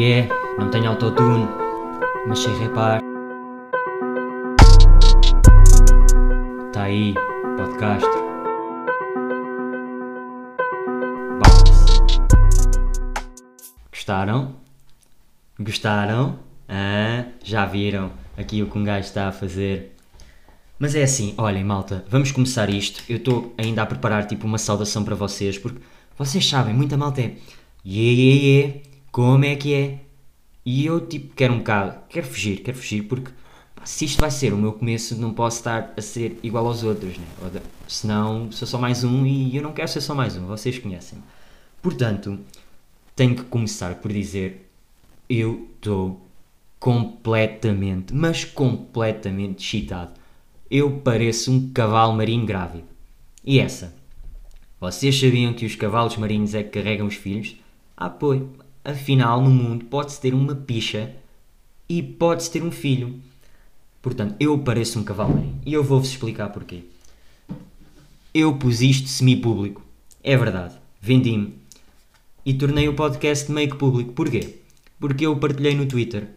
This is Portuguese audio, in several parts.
Yeah, não tenho autotune, mas sei repar. Tá aí, podcast. Gostaram? Gostaram? Ah, já viram aqui o que um gajo está a fazer. Mas é assim, olhem malta, vamos começar isto. Eu estou ainda a preparar tipo uma saudação para vocês, porque vocês sabem, muita malta é yeah, yeah, yeah, como é que é? E eu tipo quero um bocado, quero fugir, quero fugir porque pá, se isto vai ser o meu começo, não posso estar a ser igual aos outros, né? Ou senão sou só mais um e eu não quero ser só mais um, vocês conhecem. Portanto, tenho que começar por dizer eu estou completamente, mas completamente excitado. Eu pareço um cavalo marinho grávido. E essa? Vocês sabiam que os cavalos marinhos é que carregam os filhos? Ah, pois. Afinal, no mundo pode-se ter uma picha e pode-se ter um filho. Portanto, eu pareço um cavalo marinho. E eu vou-vos explicar porquê. Eu pus isto semi-público. É verdade. Vendi-me. E tornei o podcast meio que público. Porquê? Porque eu partilhei no Twitter.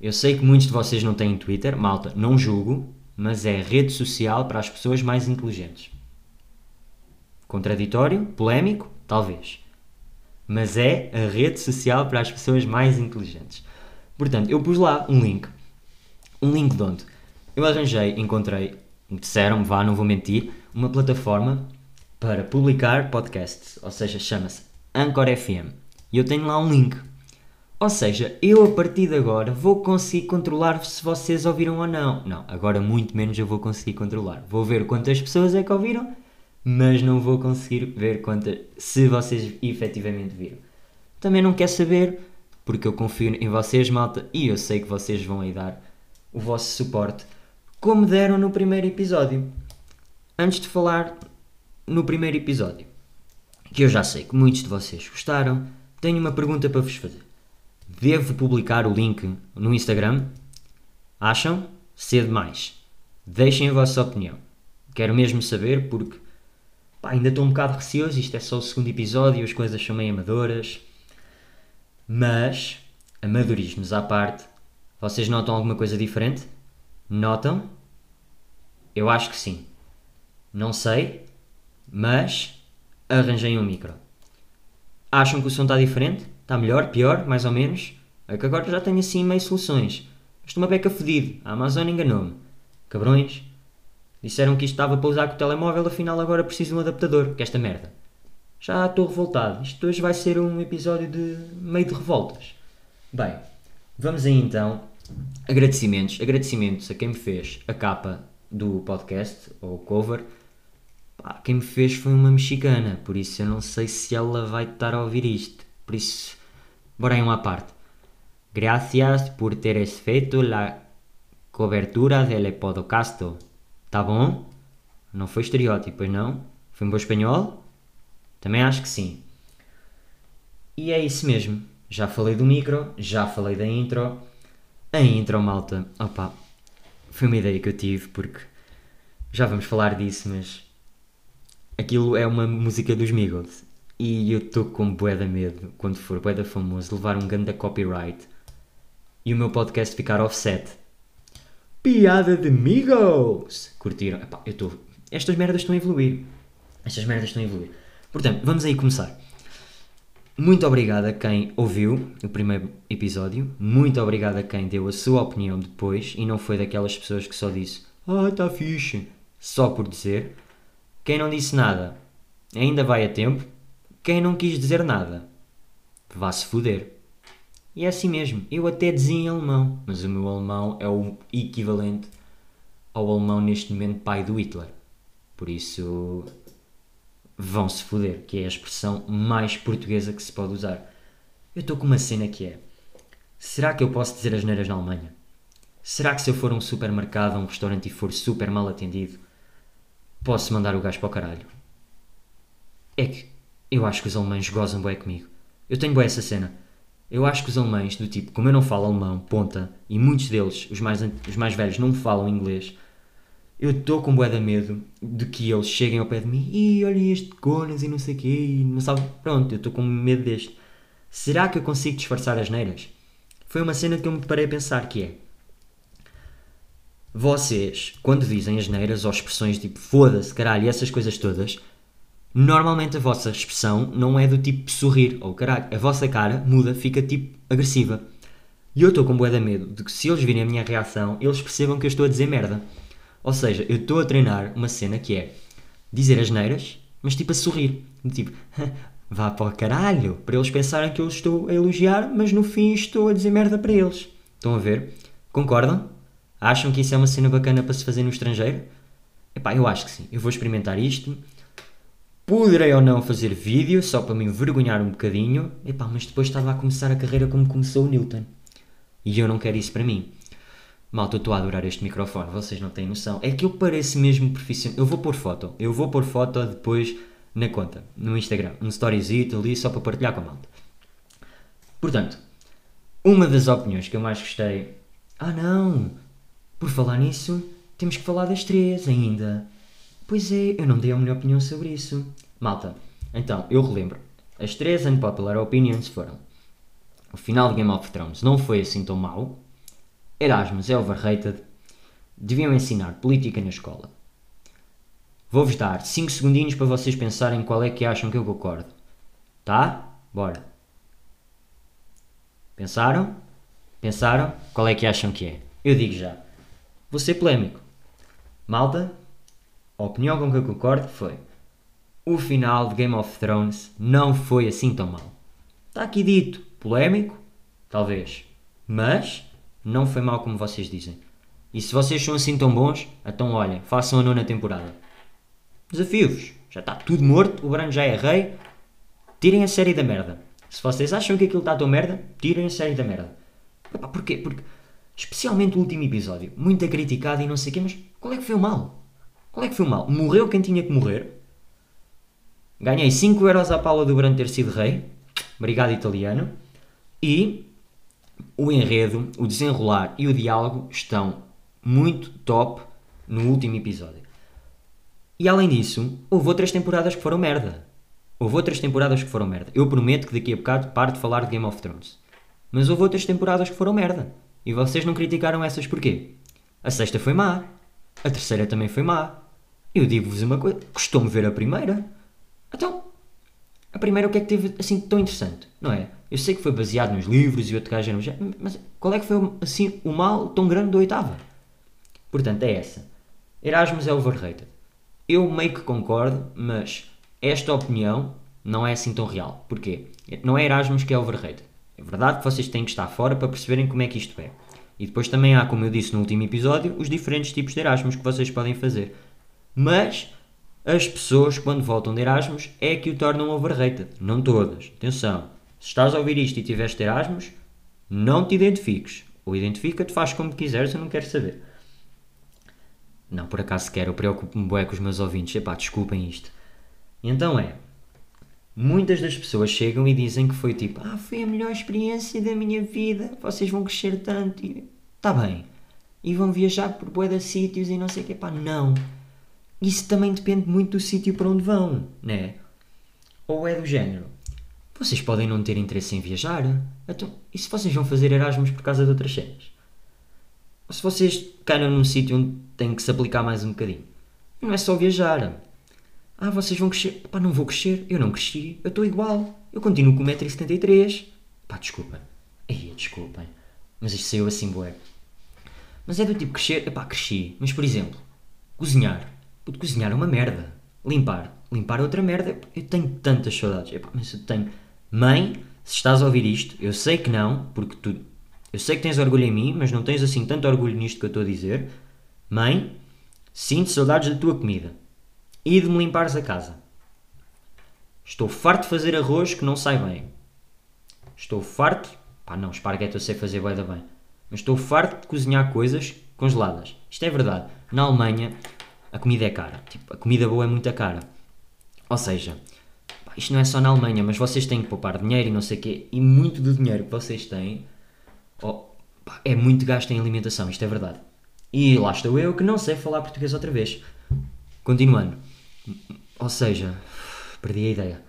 Eu sei que muitos de vocês não têm Twitter, malta, não julgo, mas é rede social para as pessoas mais inteligentes. Contraditório? Polémico? Talvez. Mas é a rede social para as pessoas mais inteligentes. Portanto, eu pus lá um link. Um link de onde? Eu arranjei, encontrei, disseram-me, vá, não vou mentir, uma plataforma para publicar podcasts. Ou seja, chama-se Anchor FM. E eu tenho lá um link. Ou seja, eu a partir de agora vou conseguir controlar se vocês ouviram ou não. Não, agora muito menos eu vou conseguir controlar. Vou ver quantas pessoas é que ouviram, mas não vou conseguir ver quantas, se vocês efetivamente viram. Também não quer saber, porque eu confio em vocês, malta, e eu sei que vocês vão aí dar o vosso suporte, como deram no primeiro episódio. Antes de falar no primeiro episódio, que eu já sei que muitos de vocês gostaram, tenho uma pergunta para vos fazer. Devo publicar o link no Instagram? Acham? Cedo demais. Deixem a vossa opinião. Quero mesmo saber porque pá, ainda estou um bocado receoso. Isto é só o segundo episódio, as coisas são meio amadoras. Mas, amadorismos à parte, vocês notam alguma coisa diferente? Notam? Eu acho que sim. Não sei, mas arranjei um micro. Acham que o som está diferente? Está melhor? Pior? Mais ou menos? É que agora já tenho assim meio soluções. Estou uma beca fedido. A Amazon enganou-me. Cabrões. Disseram que isto estava para usar com o telemóvel, afinal agora preciso de um adaptador. Que esta merda. Já estou revoltado. Isto hoje vai ser um episódio de meio de revoltas. Bem, vamos aí então. Agradecimentos. Agradecimentos a quem me fez a capa do podcast, ou cover. Pá, quem me fez foi uma mexicana, por isso eu não sei se ela vai estar a ouvir isto. Por isso, bora aí uma parte. Gracias por teres feito la cobertura del podcast. Tá bom? Não foi estereótipo, pois não? Foi um bom espanhol? Também acho que sim. E é isso mesmo. Já falei do micro, já falei da intro. A intro, malta, opa, foi uma ideia que eu tive porque já vamos falar disso, mas aquilo é uma música dos Migos e eu estou com bué de medo quando for bué de famoso levar um ganda copyright e o meu podcast ficar offset. Piada de Migos! Curtiram? Epá, eu estou... Estas merdas estão a evoluir. Estas merdas estão a evoluir. Portanto, vamos aí começar. Muito obrigado a quem ouviu o primeiro episódio. Muito obrigado a quem deu a sua opinião depois e não foi daquelas pessoas que só disse Ah, está fixe. Só por dizer. Quem não disse nada ainda vai a tempo. Quem não quis dizer nada vá se foder. E é assim mesmo. Eu até dizia em alemão, mas o meu alemão é o equivalente ao alemão neste momento pai do Hitler. Por isso vão se foder, que é a expressão mais portuguesa que se pode usar. Eu estou com uma cena que é: será que eu posso dizer as neiras na Alemanha? Será que se eu for a um supermercado ou um restaurante e for super mal atendido, posso mandar o gajo para o caralho? É que eu acho que os alemães gozam bué comigo. Eu tenho bué essa cena. Eu acho que os alemães, do tipo, como eu não falo alemão, ponta, e muitos deles, os mais, os mais velhos, não falam inglês, eu estou com bué de medo de que eles cheguem ao pé de mim e olha este conas e não sei o quê, e não sabe. Pronto, eu estou com medo deste. será que eu consigo disfarçar as neiras? Foi uma cena que eu me parei a pensar que é. Vocês, quando dizem as neiras ou expressões tipo foda-se, caralho, e essas coisas todas, normalmente a vossa expressão não é do tipo sorrir ou caralho. A vossa cara muda, fica tipo agressiva. E eu estou com bué de medo de que se eles virem a minha reação, eles percebam que eu estou a dizer merda. Ou seja, eu estou a treinar uma cena que é dizer as neiras, mas tipo a sorrir. Tipo, vá para o caralho, para eles pensarem que eu estou a elogiar, mas no fim estou a dizer merda para eles. Estão a ver? Concordam? Acham que isso é uma cena bacana para se fazer no estrangeiro? Epá, eu acho que sim. Eu vou experimentar isto. Poderei ou não fazer vídeo, só para me envergonhar um bocadinho. Epá, mas depois estava a começar a carreira como começou o Newton. E eu não quero isso para mim. Malta, eu estou a adorar este microfone, vocês não têm noção. É que eu pareço mesmo profissional. Eu vou pôr foto. Eu vou pôr foto depois na conta, no Instagram. Um storyzito ali só para partilhar com a malta. Portanto, uma das opiniões que eu mais gostei. Ah não! Por falar nisso, temos que falar das três ainda. Pois é, eu não dei a minha opinião sobre isso. Malta, então, eu relembro. As três unpopular opinions foram o final de Game of Thrones não foi assim tão mau, Erasmus é overrated, deviam ensinar política na escola. Vou-vos dar 5 segundinhos para vocês pensarem qual é que acham que eu concordo. Tá? Bora. Pensaram? Pensaram? Qual é que acham que é? Eu digo já. Vou ser polémico. Malta, a opinião com que eu concordo foi: o final de Game of Thrones não foi assim tão mau. Está aqui dito, polémico, talvez, mas não foi mal como vocês dizem. E se vocês são assim tão bons, então olhem, façam a nona temporada. Desafio-vos. Já está tudo morto, o Brano já é rei. Tirem a série da merda. Se vocês acham que aquilo está tão merda, tirem a série da merda. Epá, porquê? Porque, especialmente o último episódio, muito criticado e não sei o quê, mas qual é que foi o mal? Qual é que foi mal? Morreu quem tinha que morrer? Ganhei 5 euros à pala do ter sido rei. Obrigado, italiano. E o enredo, o desenrolar e o diálogo estão muito top no último episódio. E além disso, houve outras temporadas que foram merda. Houve outras temporadas que foram merda. Eu prometo que daqui a bocado paro de falar de Game of Thrones. Mas houve outras temporadas que foram merda. E vocês não criticaram essas porquê? A sexta foi má. A terceira também foi má. Eu digo-vos uma coisa. Costumo ver a primeira. Então, a primeira o que é que teve assim tão interessante? Não é? Eu sei que foi baseado nos livros e outro gajo era mas qual é que foi assim o mal tão grande da oitava? Portanto, é essa. Erasmus é overrated. Eu meio que concordo, mas esta opinião não é assim tão real. Porquê? Não é Erasmus que é overrated. É verdade que vocês têm que estar fora para perceberem como é que isto é. E depois também há, como eu disse no último episódio, os diferentes tipos de Erasmus que vocês podem fazer. Mas as pessoas, quando voltam de Erasmus, é que o tornam overrated. Não todas. Atenção. Se estás a ouvir isto e tiveste Erasmus, não te identifiques. Ou identifica-te, faz como quiseres, eu não quero saber. Não, por acaso quero, eu preocupo-me bué com os meus ouvintes. Epá, desculpem isto. Então é, muitas das pessoas chegam e dizem que foi tipo, ah, foi a melhor experiência da minha vida, vocês vão crescer tanto. E, tá bem. E vão viajar por bué de sítios e não sei o que. Pá, não. Isso também depende muito do sítio para onde vão, né? Ou é do género, vocês podem não ter interesse em viajar. Então, e se vocês vão fazer Erasmus por causa de outras cenas? Ou se vocês caem num sítio onde tem que se aplicar mais um bocadinho? Não é só viajar. Ah, vocês vão crescer. Pá, não vou crescer. Eu não cresci. Eu estou igual. Eu continuo com 1,73m. Pá, desculpa. Aí, desculpem. Mas isto saiu assim, boé. Mas é do tipo crescer. Epá, cresci. Mas, por exemplo, cozinhar. Puto, cozinhar é uma merda. Limpar. Limpar é outra merda. Eu tenho tantas saudades. Epá, mas eu tenho Mãe, se estás a ouvir isto, eu sei que não, porque tu. Eu sei que tens orgulho em mim, mas não tens assim tanto orgulho nisto que eu estou a dizer. Mãe, sinto saudades da tua comida. E de me limpares a casa. Estou farto de fazer arroz que não sai bem. Estou farto. Pá, não, esparguete eu sei fazer bem da bem. Mas estou farto de cozinhar coisas congeladas. Isto é verdade. Na Alemanha, a comida é cara. Tipo, a comida boa é muito cara. Ou seja, isto não é só na Alemanha, mas vocês têm que poupar dinheiro e não sei o quê, e muito do dinheiro que vocês têm oh, pá, é muito gasto em alimentação, isto é verdade. E lá estou eu que não sei falar português outra vez. Continuando. Ou seja, perdi a ideia.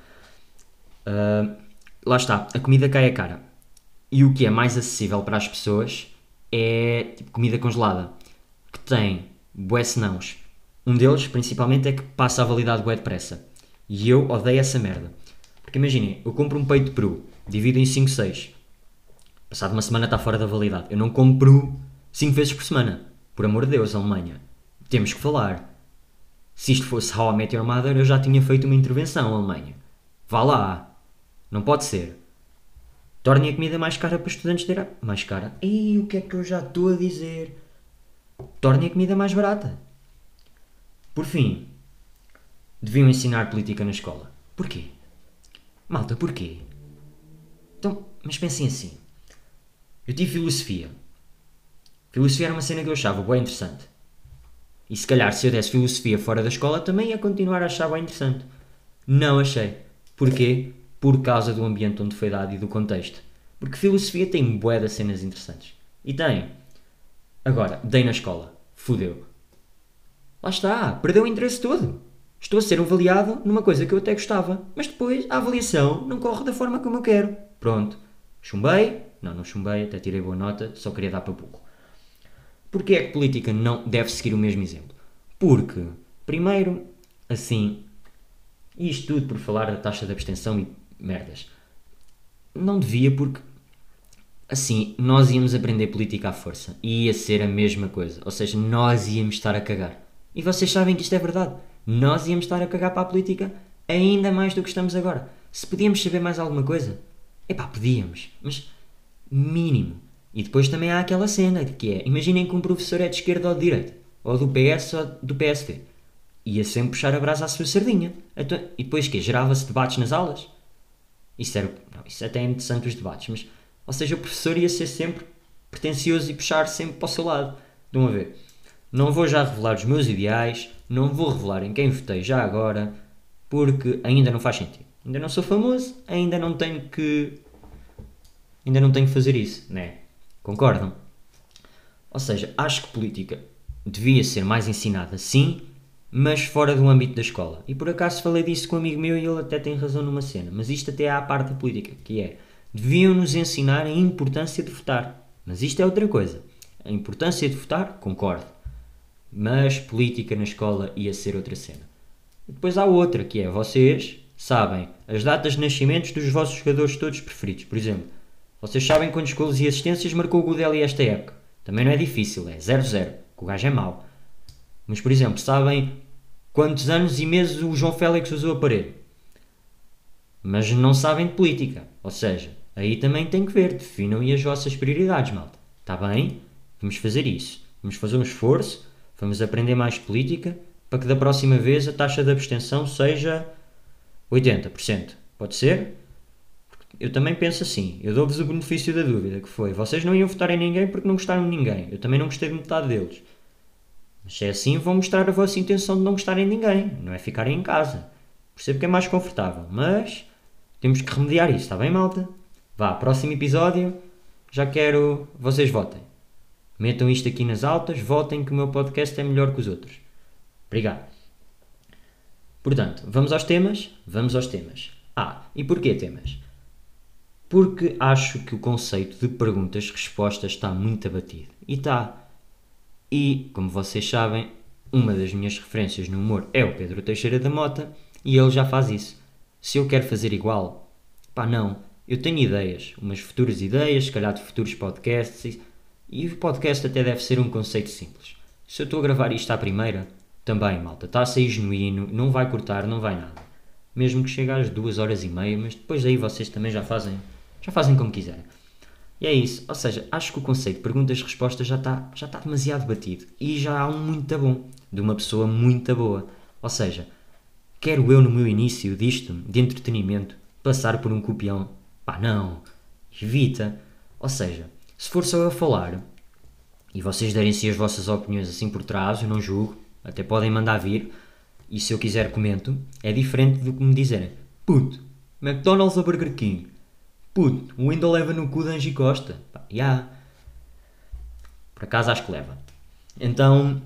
Uh, lá está, a comida cai a cara. E o que é mais acessível para as pessoas é tipo comida congelada, que tem bué senãos. Um deles, principalmente, é que passa a validade bué depressa. E eu odeio essa merda. Porque imaginem, eu compro um peito de peru, divido em 5, 6. Passado uma semana está fora da validade. Eu não como peru 5 vezes por semana. Por amor de Deus, Alemanha. Temos que falar. Se isto fosse How I Met Your Mother, eu já tinha feito uma intervenção, Alemanha. Vá lá. Não pode ser. Tornem a comida mais cara para estudantes de Erasmus. Mais cara? E o que é que eu já estou a dizer? Tornem a comida mais barata. Por fim, deviam ensinar política na escola. Porquê? Malta, porquê? Então, mas pensem assim. Eu tive filosofia. Filosofia era uma cena que eu achava bem interessante. E se calhar se eu desse filosofia fora da escola também ia continuar a achar bem interessante. Não achei. Porquê? Por causa do ambiente onde foi dado e do contexto. Porque filosofia tem bué de cenas interessantes. E tem. Agora, dei na escola. Fudeu. Lá está, perdeu o interesse todo. Estou a ser avaliado numa coisa que eu até gostava, mas depois a avaliação não corre da forma como eu quero. Pronto. Chumbei. Não, não chumbei, até tirei boa nota, só queria dar para pouco. Porquê é que política não deve seguir o mesmo exemplo? Porque, primeiro, assim, isto tudo por falar da taxa de abstenção e merdas. Não devia porque, assim, nós íamos aprender política à força e ia ser a mesma coisa. Ou seja, nós íamos estar a cagar. E vocês sabem que isto é verdade. Nós íamos estar a cagar para a política ainda mais do que estamos agora. Se podíamos saber mais alguma coisa, epá, podíamos. Mas, mínimo. E depois também há aquela cena que é, imaginem que um professor é de esquerda ou de direita, ou do PS ou do PSD. Ia sempre puxar a brasa à sua sardinha. Então, e depois que Gerava-se debates nas aulas? Isso, era, não, isso até é interessante os debates, mas, ou seja, o professor ia ser sempre pretencioso e puxar sempre para o seu lado. Estão a ver? Não vou já revelar os meus ideais, não vou revelar em quem votei já agora, porque ainda não faz sentido. Ainda não sou famoso, ainda não tenho que. Ainda não tenho que fazer isso, né? Concordam? Ou seja, acho que política devia ser mais ensinada, sim, mas fora do âmbito da escola. E por acaso falei disso com um amigo meu e ele até tem razão numa cena. Mas isto até há a parte da política, que é deviam nos ensinar a importância de votar. Mas isto é outra coisa. A importância de votar, concordo. Mas política na escola ia ser outra cena. E depois há outra, que é vocês sabem as datas de nascimentos dos vossos jogadores todos preferidos. Por exemplo, vocês sabem quantos golos e assistências marcou o Godelli esta época. Também não é difícil, é 0-0, que o gajo é mau. Mas, por exemplo, sabem quantos anos e meses o João Félix usou a parede. Mas não sabem de política. Ou seja, aí também tem que ver, definam aí as vossas prioridades, malta. Está bem? Vamos fazer isso. Vamos fazer um esforço, vamos aprender mais política, para que da próxima vez a taxa de abstenção seja 80%. Pode ser? Eu também penso assim, eu dou-vos o benefício da dúvida, que foi, vocês não iam votar em ninguém porque não gostaram de ninguém, eu também não gostei de metade deles. Mas se é assim, vão mostrar a vossa intenção de não gostarem de ninguém, não é ficarem em casa. Percebo que é mais confortável, mas temos que remediar isso, está bem, malta? Vá, próximo episódio, já quero vocês votem. Metam isto aqui nas altas, votem que o meu podcast é melhor que os outros. Obrigado. Portanto, vamos aos temas? Vamos aos temas. Ah, e porquê temas? porque acho que o conceito de perguntas-respostas está muito abatido. E está. E, como vocês sabem, uma das minhas referências no humor é o Pedro Teixeira da Mota e ele já faz isso. Se eu quero fazer igual, pá, não. Eu tenho ideias, umas futuras ideias, se calhar de futuros podcasts, e o podcast até deve ser um conceito simples. Se eu estou a gravar isto à primeira, também, malta, está a sair genuíno, não vai cortar, não vai nada. Mesmo que chegue às duas horas e meia, mas depois aí vocês também já fazem já fazem como quiserem. E é isso. Ou seja, acho que o conceito de perguntas-respostas já está já tá demasiado batido. E já há um muito bom. De uma pessoa muito boa. Ou seja, quero eu no meu início disto, de entretenimento, passar por um copião? Pá, não. Evita. Ou seja, se for só eu a falar e vocês derem-se as vossas opiniões assim por trás, eu não julgo, até podem mandar vir, e se eu quiser comento, é diferente do que me dizerem. Puto, McDonald's ou Burger King? Puto, o ainda leva no cu de Angie Costa. Pá, yeah. Por acaso acho que leva. Então,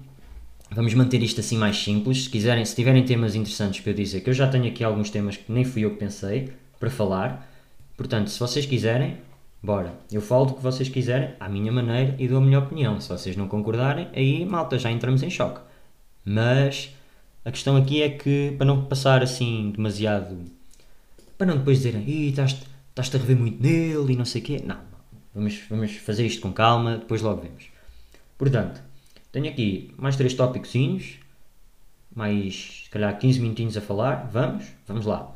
vamos manter isto assim mais simples. Se quiserem, se tiverem temas interessantes para eu dizer, que eu já tenho aqui alguns temas que nem fui eu que pensei para falar, Portanto, se vocês quiserem, bora. Eu falo do que vocês quiserem, à minha maneira e dou a minha opinião. Se vocês não concordarem, aí, malta, já entramos em choque. Mas a questão aqui é que, para não passar assim demasiado. Para não depois dizerem, Ih, estás-te estás a rever muito nele e não sei o quê. Não, vamos, vamos fazer isto com calma, depois logo vemos. Portanto, tenho aqui mais três tópicozinhos, mais se calhar 15 minutinhos a falar. Vamos? Vamos lá.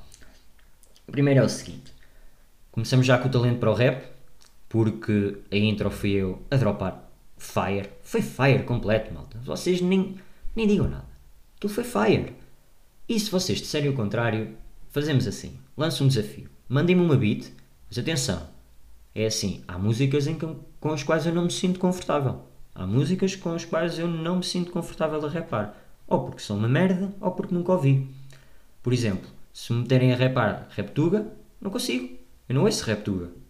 O primeiro é o seguinte: começamos já com o talento para o rap, porque a intro fui eu a dropar fire. Foi fire completo, malta. Vocês nem, nem digam nada. Aquilo foi fire. E se vocês disserem o contrário, fazemos assim: lanço um desafio. Mandem-me uma beat, mas atenção, é assim: há músicas em que, com as quais eu não me sinto confortável. Há músicas com as quais eu não me sinto confortável a rapar. Ou porque são uma merda, ou porque nunca ouvi. Por exemplo, se me meterem a rapar Reptuga, não consigo. Eu não ouço Reptuga.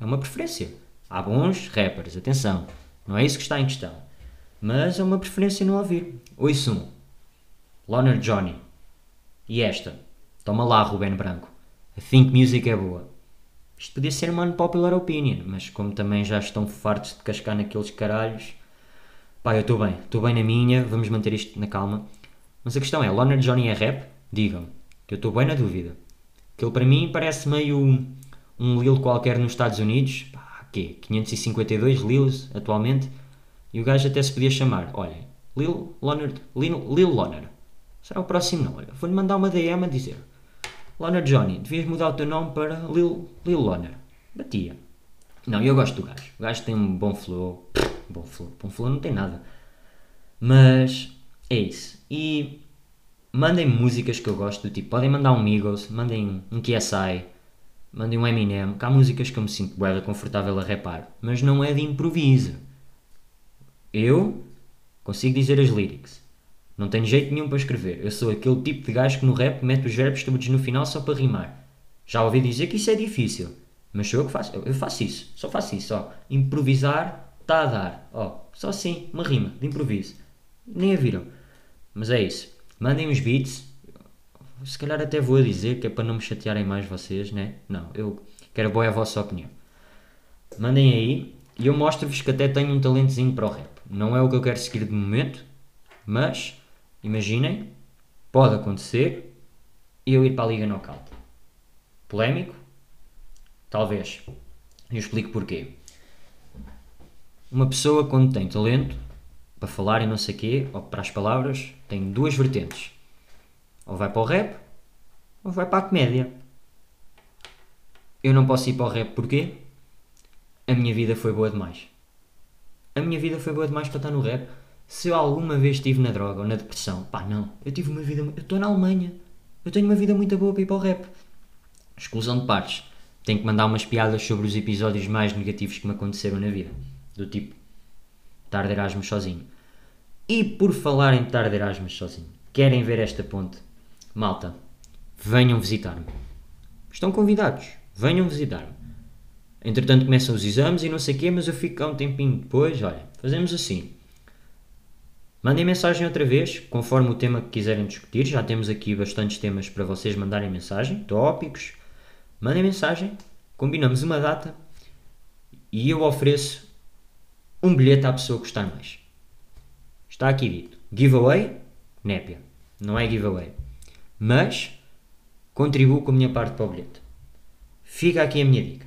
É uma preferência. Há bons rappers, atenção. Não é isso que está em questão. Mas é uma preferência não ouvir. Ouço um. Loner Johnny. E esta. Toma lá, Ruben Branco. A Think Music é boa. Isto podia ser uma unpopular opinion, mas como também já estão fartos de cascar naqueles caralhos, pá, eu estou bem, estou bem na minha, vamos manter isto na calma. Mas a questão é, Loner Johnny é rap? Digam, que eu estou bem na dúvida. Aquilo para mim parece meio um Lil qualquer nos Estados Unidos, pá, quê? 552 Lils atualmente, e o gajo até se podia chamar, olhem, Lil Loner, Lil, Loner. Será o próximo não, olha, vou-lhe mandar uma DM a dizer Loner Johnny, devias mudar o teu nome para Lil, Lil Loner. Batia. Não, eu gosto do gajo. O gajo tem um bom flow. Bom flow. Bom flow não tem nada. Mas é isso. E mandem músicas que eu gosto, do tipo, podem mandar um Migos, mandem um KSI, mandem um Eminem, que há músicas que eu me sinto bem confortável a rapar, mas não é de improviso. Eu consigo dizer as lyrics. Não tenho jeito nenhum para escrever. Eu sou aquele tipo de gajo que no rap mete os verbos todos no final só para rimar. Já ouvi dizer que isso é difícil. Mas sou eu que faço. Eu faço isso. Só faço isso. Ó. Improvisar está a dar. Ó. Só assim, uma rima de improviso. Nem a viram. Mas é isso. Mandem os beats. Se calhar até vou dizer que é para não me chatearem mais vocês, né? Não, eu quero boa a vossa opinião. Mandem aí e eu mostro-vos que até tenho um talentozinho para o rap. Não é o que eu quero seguir de momento, mas Imaginem, pode acontecer eu ir para a Liga Knockout. Polémico? Talvez. Eu explico porquê. Uma pessoa quando tem talento para falar e não sei quê, ou para as palavras, tem duas vertentes. Ou vai para o rap, ou vai para a comédia. Eu não posso ir para o rap porquê? A minha vida foi boa demais. A minha vida foi boa demais para estar no rap se eu alguma vez estive na droga ou na depressão, pá, não. Eu tive uma vida. Eu estou na Alemanha. Eu tenho uma vida muito boa para ir para o rap. Exclusão de partes. Tenho que mandar umas piadas sobre os episódios mais negativos que me aconteceram na vida. Do tipo, estar de Erasmus sozinho. E por falar em estar de Erasmus sozinho, querem ver esta ponte? Malta, venham visitar-me. Estão convidados. Venham visitar-me. Entretanto começam os exames e não sei o quê, mas eu fico cá um tempinho depois, olha, fazemos assim. Mandem mensagem outra vez, conforme o tema que quiserem discutir. Já temos aqui bastantes temas para vocês mandarem mensagem, tópicos. Mandem mensagem, combinamos uma data e eu ofereço um bilhete à pessoa que gostar mais. Está aqui dito. Giveaway, népia. Não é giveaway. Mas contribuo com a minha parte para o bilhete. Fica aqui a minha dica.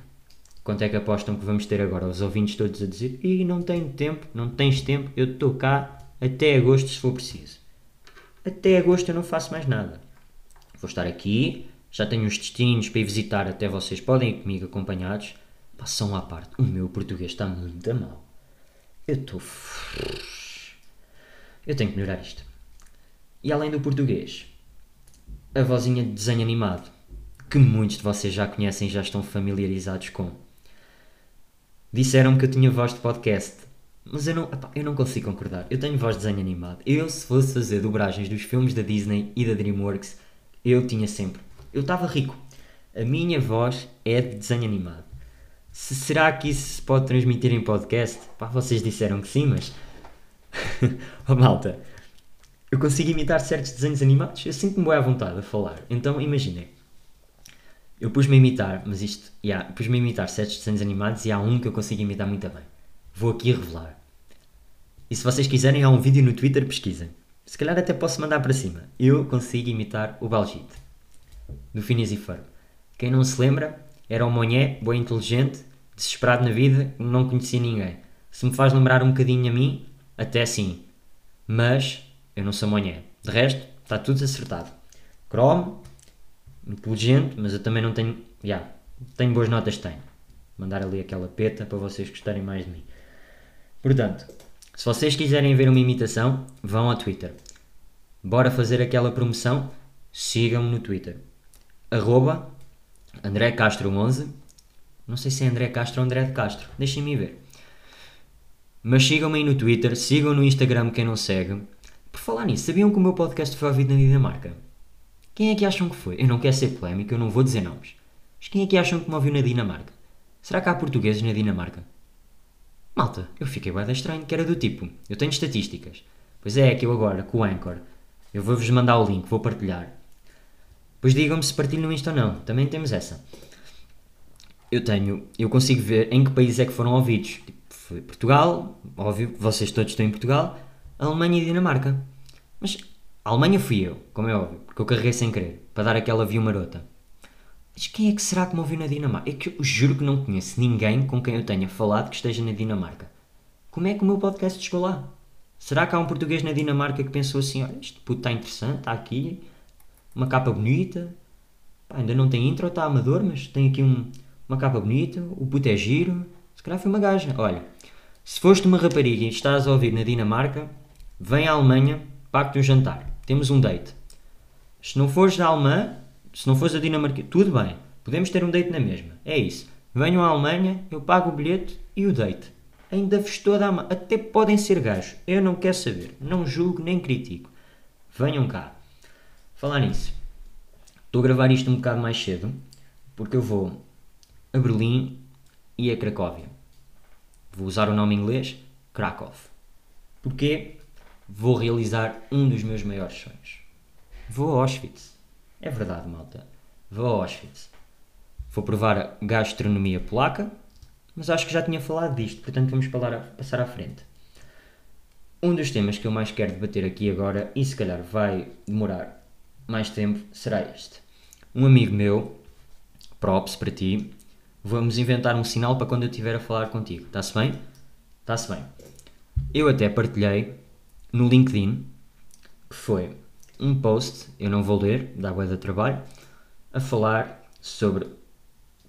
Quanto é que apostam que vamos ter agora os ouvintes todos a dizer e não tenho tempo, não tens tempo, eu estou cá até agosto se for preciso. Até agosto eu não faço mais nada. Vou estar aqui, já tenho os destinos para ir visitar, até vocês podem ir comigo acompanhados. Passam à parte, o meu português está muito mal. Eu estou. Eu tenho que melhorar isto. E além do português, a vozinha de desenho animado, que muitos de vocês já conhecem e já estão familiarizados com. Disseram que eu tinha voz de podcast. Mas eu não, epá, eu não consigo concordar. Eu tenho voz de desenho animado. Eu, se fosse fazer dobragens dos filmes da Disney e da Dreamworks, eu tinha sempre. Eu estava rico. A minha voz é de desenho animado. Se, será que isso se pode transmitir em podcast? Pá, vocês disseram que sim, mas. oh malta, eu consigo imitar certos desenhos animados. Eu sinto-me bem à vontade a falar. Então imaginem. Eu pus-me a imitar, mas isto, yeah, pus-me a imitar certos desenhos animados e há um que eu consigo imitar muito bem. Vou aqui revelar. E se vocês quiserem, há um vídeo no Twitter, pesquisem. Se calhar até posso mandar para cima. Eu consigo imitar o Balgite. Do Phineas e Ferb. Quem não se lembra, era um monhé, bem inteligente, desesperado na vida, não conhecia ninguém. Se me faz lembrar um bocadinho a mim, até sim. Mas eu não sou monhé. De resto, está tudo acertado. Chrome, inteligente, mas eu também não tenho. Já, yeah, tenho boas notas, tenho. Mandar ali aquela peta para vocês gostarem mais de mim. Portanto, se vocês quiserem ver uma imitação, vão ao Twitter. Bora fazer aquela promoção? Sigam-me no Twitter. Arroba André Castro 11. Não sei se é André Castro ou André de Castro. Deixem-me ver. Mas sigam-me aí no Twitter, sigam no Instagram quem não segue. Falar nisso, sabiam que o meu podcast foi ouvido na Dinamarca? Quem é que acham que foi? Eu não quero ser polémico, eu não vou dizer nomes. Mas quem é que acham que me ouviu na Dinamarca? Será que há portugueses na Dinamarca? Malta, eu fiquei bem estranho, que era do tipo, eu tenho estatísticas. Pois é, que eu agora, com o Anchor, eu vou-vos mandar o link, vou partilhar. Pois digam-me se partilho no Insta ou não, também temos essa. Eu tenho, eu consigo ver em que países é que foram ouvidos. Tipo, Portugal, óbvio, vocês todos estão em Portugal, Alemanha e Dinamarca. Mas a Alemanha fui eu, como é óbvio, porque eu carreguei sem querer, para dar aquela view marota. Mas quem é que será que me ouviu na Dinamarca? É que eu juro que não conheço ninguém com quem eu tenha falado que esteja na Dinamarca. Como é que o meu podcast chegou lá? Será que há um português na Dinamarca que pensou assim: olha, este puto está interessante, está aqui, uma capa bonita, Pá, ainda não tem intro, está amador, mas tem aqui um, uma capa bonita, o puto é giro, se calhar foi uma gaja. Olha, se foste uma rapariga e estás a ouvir na Dinamarca, vem à Alemanha, pague-te um jantar. Temos um date. Se não fores da Alemanha, se não fores a Dinamarca, tudo bem, podemos ter um date na mesma. É isso. Venham à Alemanha, eu pago o bilhete e o date. Ainda vos estou a dar. Até podem ser gajos. Eu não quero saber. Não julgo nem critico. Venham cá. Falar nisso. Estou a gravar isto um bocado mais cedo porque eu vou a Berlim e a Cracóvia. Vou usar o nome inglês Krakow. Porquê? Vou realizar um dos meus maiores sonhos. Vou a Auschwitz. É verdade, malta. Vou a Auschwitz. Vou provar a gastronomia polaca, mas acho que já tinha falado disto, portanto vamos passar à frente. Um dos temas que eu mais quero debater aqui agora, e se calhar vai demorar mais tempo, será este. Um amigo meu, props para ti, vamos inventar um sinal para quando eu estiver a falar contigo. Está-se bem? Está-se bem. Eu até partilhei no LinkedIn, que foi um post, eu não vou ler, dá boa de trabalho, a falar sobre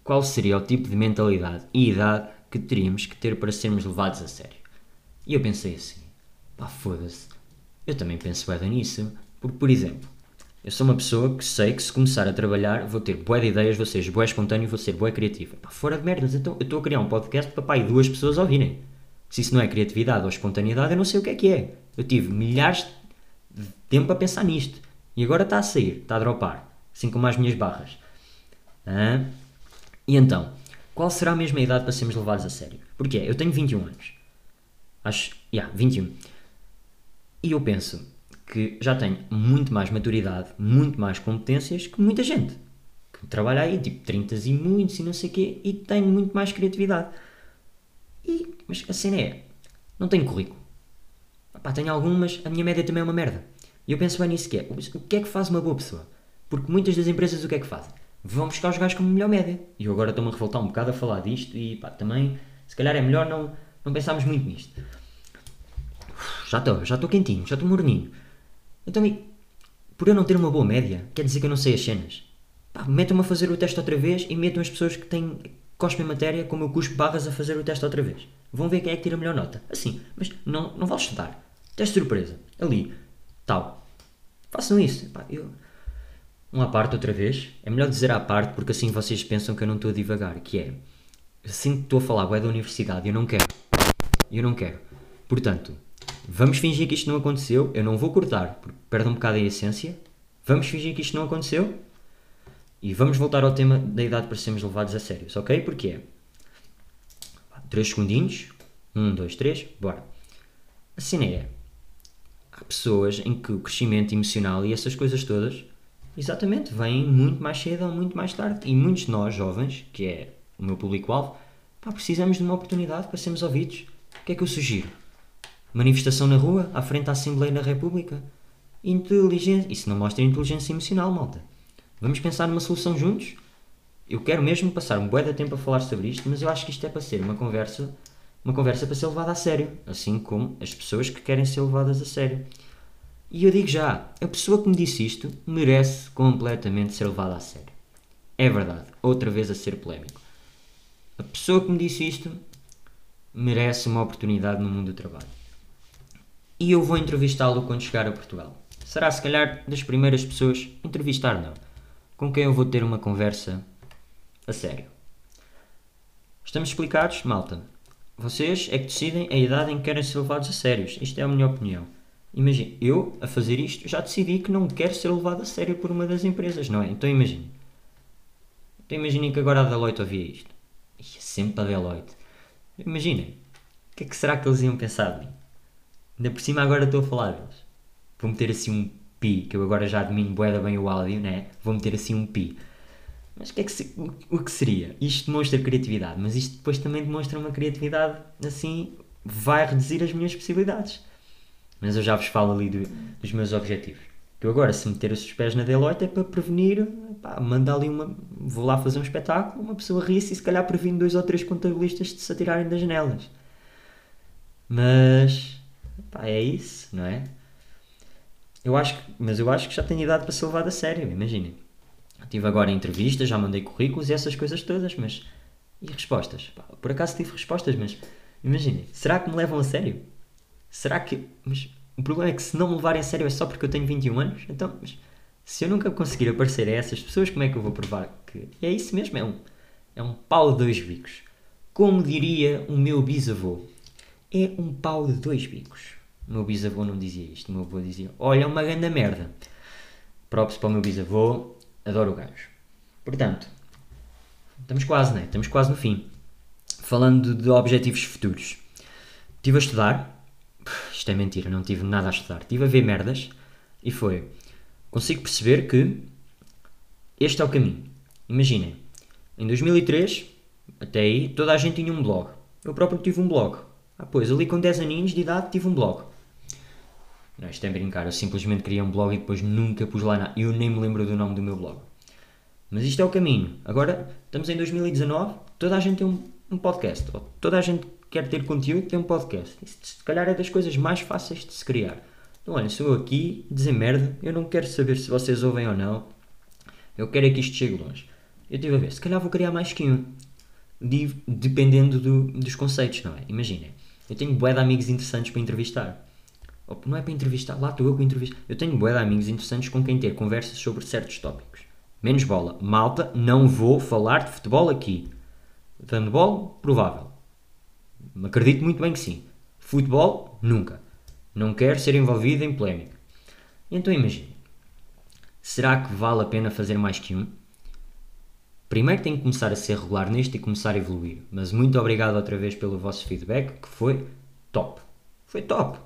qual seria o tipo de mentalidade e idade que teríamos que ter para sermos levados a sério. E eu pensei assim, pá, foda-se, eu também penso bem nisso, porque, por exemplo, eu sou uma pessoa que sei que se começar a trabalhar vou ter boé de ideias, vou ser boé espontâneo, vou ser boé criativo. Pá, fora de merdas, então eu estou a criar um podcast para pá, e duas pessoas ouvirem. Se isso não é criatividade ou espontaneidade, eu não sei o que é que é. Eu tive milhares de tempo a pensar nisto. E agora está a sair, está a dropar. Assim como as minhas barras. Ah? E então, qual será a mesma idade para sermos levados a sério? Porque eu tenho 21 anos. Acho, yeah, 21. E eu penso que já tenho muito mais maturidade, muito mais competências que muita gente. Que trabalha aí, tipo 30 e muitos e não sei o quê, e tenho muito mais criatividade. E, mas a cena é, não tenho currículo. Pá, tenho algumas, a minha média também é uma merda. E eu penso bem nisso que é, o que é que faz uma boa pessoa? Porque muitas das empresas o que é que fazem? Vão buscar os gajos com melhor média. E eu agora estou-me a revoltar um bocado a falar disto e pá, também, se calhar é melhor não, não pensarmos muito nisto. Já estou, já estou quentinho, já estou morninho. Então, por eu não ter uma boa média, quer dizer que eu não sei as cenas. metam-me a fazer o teste outra vez e metam as pessoas que têm cospem matéria como eu cuspo barras a fazer o teste outra vez. Vão ver quem é que tira a melhor nota. Assim, mas não, não vale estudar. Teste surpresa. Ali. Tal. Façam isso. Eu... Um à parte outra vez. É melhor dizer à parte porque assim vocês pensam que eu não estou a divagar. Que é... Sinto que estou a falar é da universidade eu não quero. Eu não quero. Portanto, vamos fingir que isto não aconteceu. Eu não vou cortar porque perde um bocado a essência. Vamos fingir que isto não aconteceu. E vamos voltar ao tema da idade para sermos levados a sério, ok? Porque é 3 segundinhos. 1, 2, 3, bora. A cena é: há pessoas em que o crescimento emocional e essas coisas todas exatamente, vêm muito mais cedo ou muito mais tarde. E muitos de nós, jovens, que é o meu público-alvo, precisamos de uma oportunidade para sermos ouvidos. O que é que eu sugiro? Manifestação na rua, à frente da Assembleia da República? Inteligência. Isso não mostra inteligência emocional, malta. Vamos pensar numa solução juntos? Eu quero mesmo passar um bué de tempo a falar sobre isto, mas eu acho que isto é para ser uma conversa, uma conversa para ser levada a sério, assim como as pessoas que querem ser levadas a sério. E eu digo já, a pessoa que me disse isto merece completamente ser levada a sério. É verdade, outra vez a ser polémico. A pessoa que me disse isto merece uma oportunidade no mundo do trabalho. E eu vou entrevistá-lo quando chegar a Portugal. Será se calhar das primeiras pessoas, entrevistar não, com quem eu vou ter uma conversa a sério. Estamos explicados, malta? Vocês é que decidem a idade em que querem ser levados a sérios. Isto é a minha opinião. Imagine, eu, a fazer isto, já decidi que não quero ser levado a sério por uma das empresas, não é? Então imagine. Então imaginem que agora a Deloitte ouvia isto. Ia sempre a Deloitte. Imaginem. O que é que será que eles iam pensar de mim? Ainda por cima agora estou a falar deles. Vou meter assim um pi, que eu agora já domino boeda bem o áudio, né? Vou meter assim um pi. Mas que é que se, o, o, que seria? Isto demonstra criatividade, mas isto depois também demonstra uma criatividade assim, vai reduzir as minhas possibilidades. Mas eu já vos falo ali do, dos meus objetivos. Que eu agora, se meter os pés na Deloitte é para prevenir, pá, mandar ali uma. Vou lá fazer um espetáculo, uma pessoa ri-se e se calhar previne dois ou três contabilistas de se atirarem das janelas. Mas. Pá, é isso, não é? Eu acho que, mas eu acho que já tenho idade para ser levado a sério, imaginem. Tive agora entrevistas, já mandei currículos e essas coisas todas, mas. E respostas? Por acaso tive respostas, mas. Imaginem, será que me levam a sério? Será que. Mas o problema é que se não me levarem a sério é só porque eu tenho 21 anos? Então, mas, se eu nunca conseguir aparecer a essas pessoas, como é que eu vou provar que. É isso mesmo, é um. É um pau de dois bicos. Como diria o meu bisavô, é um pau de dois bicos. O meu bisavô não dizia isto, o meu avô dizia: Olha, é uma grande merda. Próprio para o meu bisavô, adoro o gajo. Portanto, estamos quase, né? Estamos quase no fim. Falando de objetivos futuros. Estive a estudar. Isto é mentira, não tive nada a estudar. Estive a ver merdas e foi. Consigo perceber que este é o caminho. Imaginem, em 2003, até aí, toda a gente tinha um blog. Eu próprio tive um blog. Ah, pois, ali com 10 aninhos de idade tive um blog. Não, isto é brincar, eu simplesmente criei um blog e depois nunca pus lá nada. Eu nem me lembro do nome do meu blog. Mas isto é o caminho. Agora, estamos em 2019, toda a gente tem um, um podcast. Ou toda a gente quer ter conteúdo tem um podcast. Isso, se calhar é das coisas mais fáceis de se criar. Então, olha, sou eu aqui dizer merda, eu não quero saber se vocês ouvem ou não. Eu quero é que isto chegue longe. Eu estive a ver, se calhar vou criar mais que um. Dependendo do, dos conceitos, não é? Imaginem, eu tenho bué de amigos interessantes para entrevistar não é para entrevistar, lá estou eu com entrevista. Eu tenho bué de amigos interessantes com quem ter conversas sobre certos tópicos. Menos bola. Malta, não vou falar de futebol aqui. De handball, provável. Acredito muito bem que sim. Futebol, nunca. Não quero ser envolvido em polémica. Então imagine. Será que vale a pena fazer mais que um? Primeiro tenho que começar a ser regular neste e começar a evoluir. Mas muito obrigado outra vez pelo vosso feedback, que foi top. Foi top.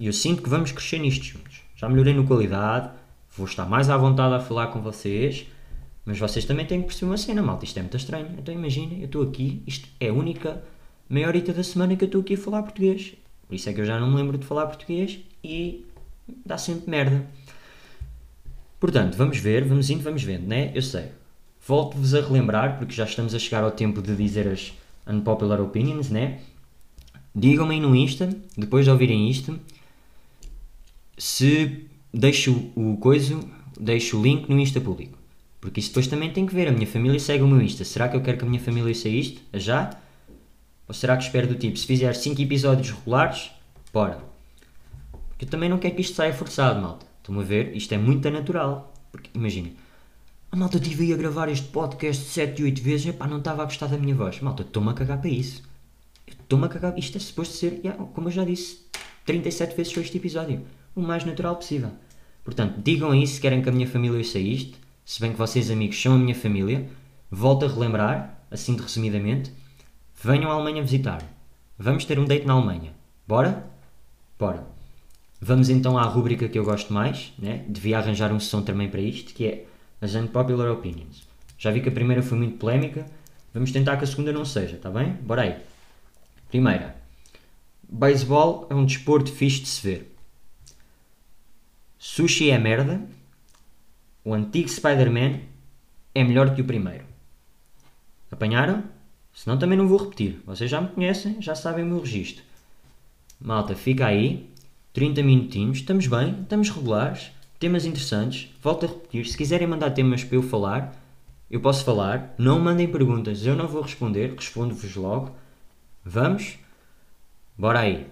E eu sinto que vamos crescer nisto juntos. Já melhorei no qualidade, vou estar mais à vontade a falar com vocês, mas vocês também têm que perceber uma cena, malta. Isto é muito estranho. Então imagina, eu estou aqui, isto é a única meia horita da semana que eu estou aqui a falar português. Por isso é que eu já não me lembro de falar português e dá sempre merda. Portanto, vamos ver, vamos indo, vamos vendo, né? Eu sei. Volto-vos a relembrar, porque já estamos a chegar ao tempo de dizer as unpopular opinions, né? Digam-me no Insta, depois de ouvirem isto, se deixo o coiso, deixo o link no Insta público. Porque isso depois também tem que ver. A minha família segue o meu Insta. Será que eu quero que a minha família seja isto? Já? Ou será que espero do tipo, se fizer 5 episódios regulares, bora. Porque eu também não quero que isto saia forçado, malta. Estão a ver? Isto é muito natural. Porque, imaginem, a malta estive aí a gravar este podcast 7 e 8 vezes e pá, não estava a gostar da minha voz. Malta, estou-me a cagar para isso. Estou-me a cagar. Isto é suposto ser, como eu já disse, 37 vezes foi este episódio o mais natural possível. Portanto, digam aí se querem que a minha família ouça isto, se bem que vocês, amigos, são a minha família. Volto a relembrar, assim de resumidamente, venham à Alemanha visitar. Vamos ter um date na Alemanha. Bora? Bora. Vamos então à rúbrica que eu gosto mais, né? devia arranjar um som também para isto, que é as Unpopular Opinions. Já vi que a primeira foi muito polémica, vamos tentar que a segunda não seja, tá bem? Bora aí. Primeira. Beisebol é um desporto fixe de se ver. Sushi é merda. O antigo Spider-Man é melhor que o primeiro. Apanharam? Senão também não vou repetir. Vocês já me conhecem, já sabem o meu registro. Malta, fica aí. 30 minutinhos, estamos bem, estamos regulares, temas interessantes. Volto a repetir, se quiserem mandar temas para eu falar, eu posso falar. Não mandem perguntas, eu não vou responder, respondo-vos logo. Vamos? Bora aí!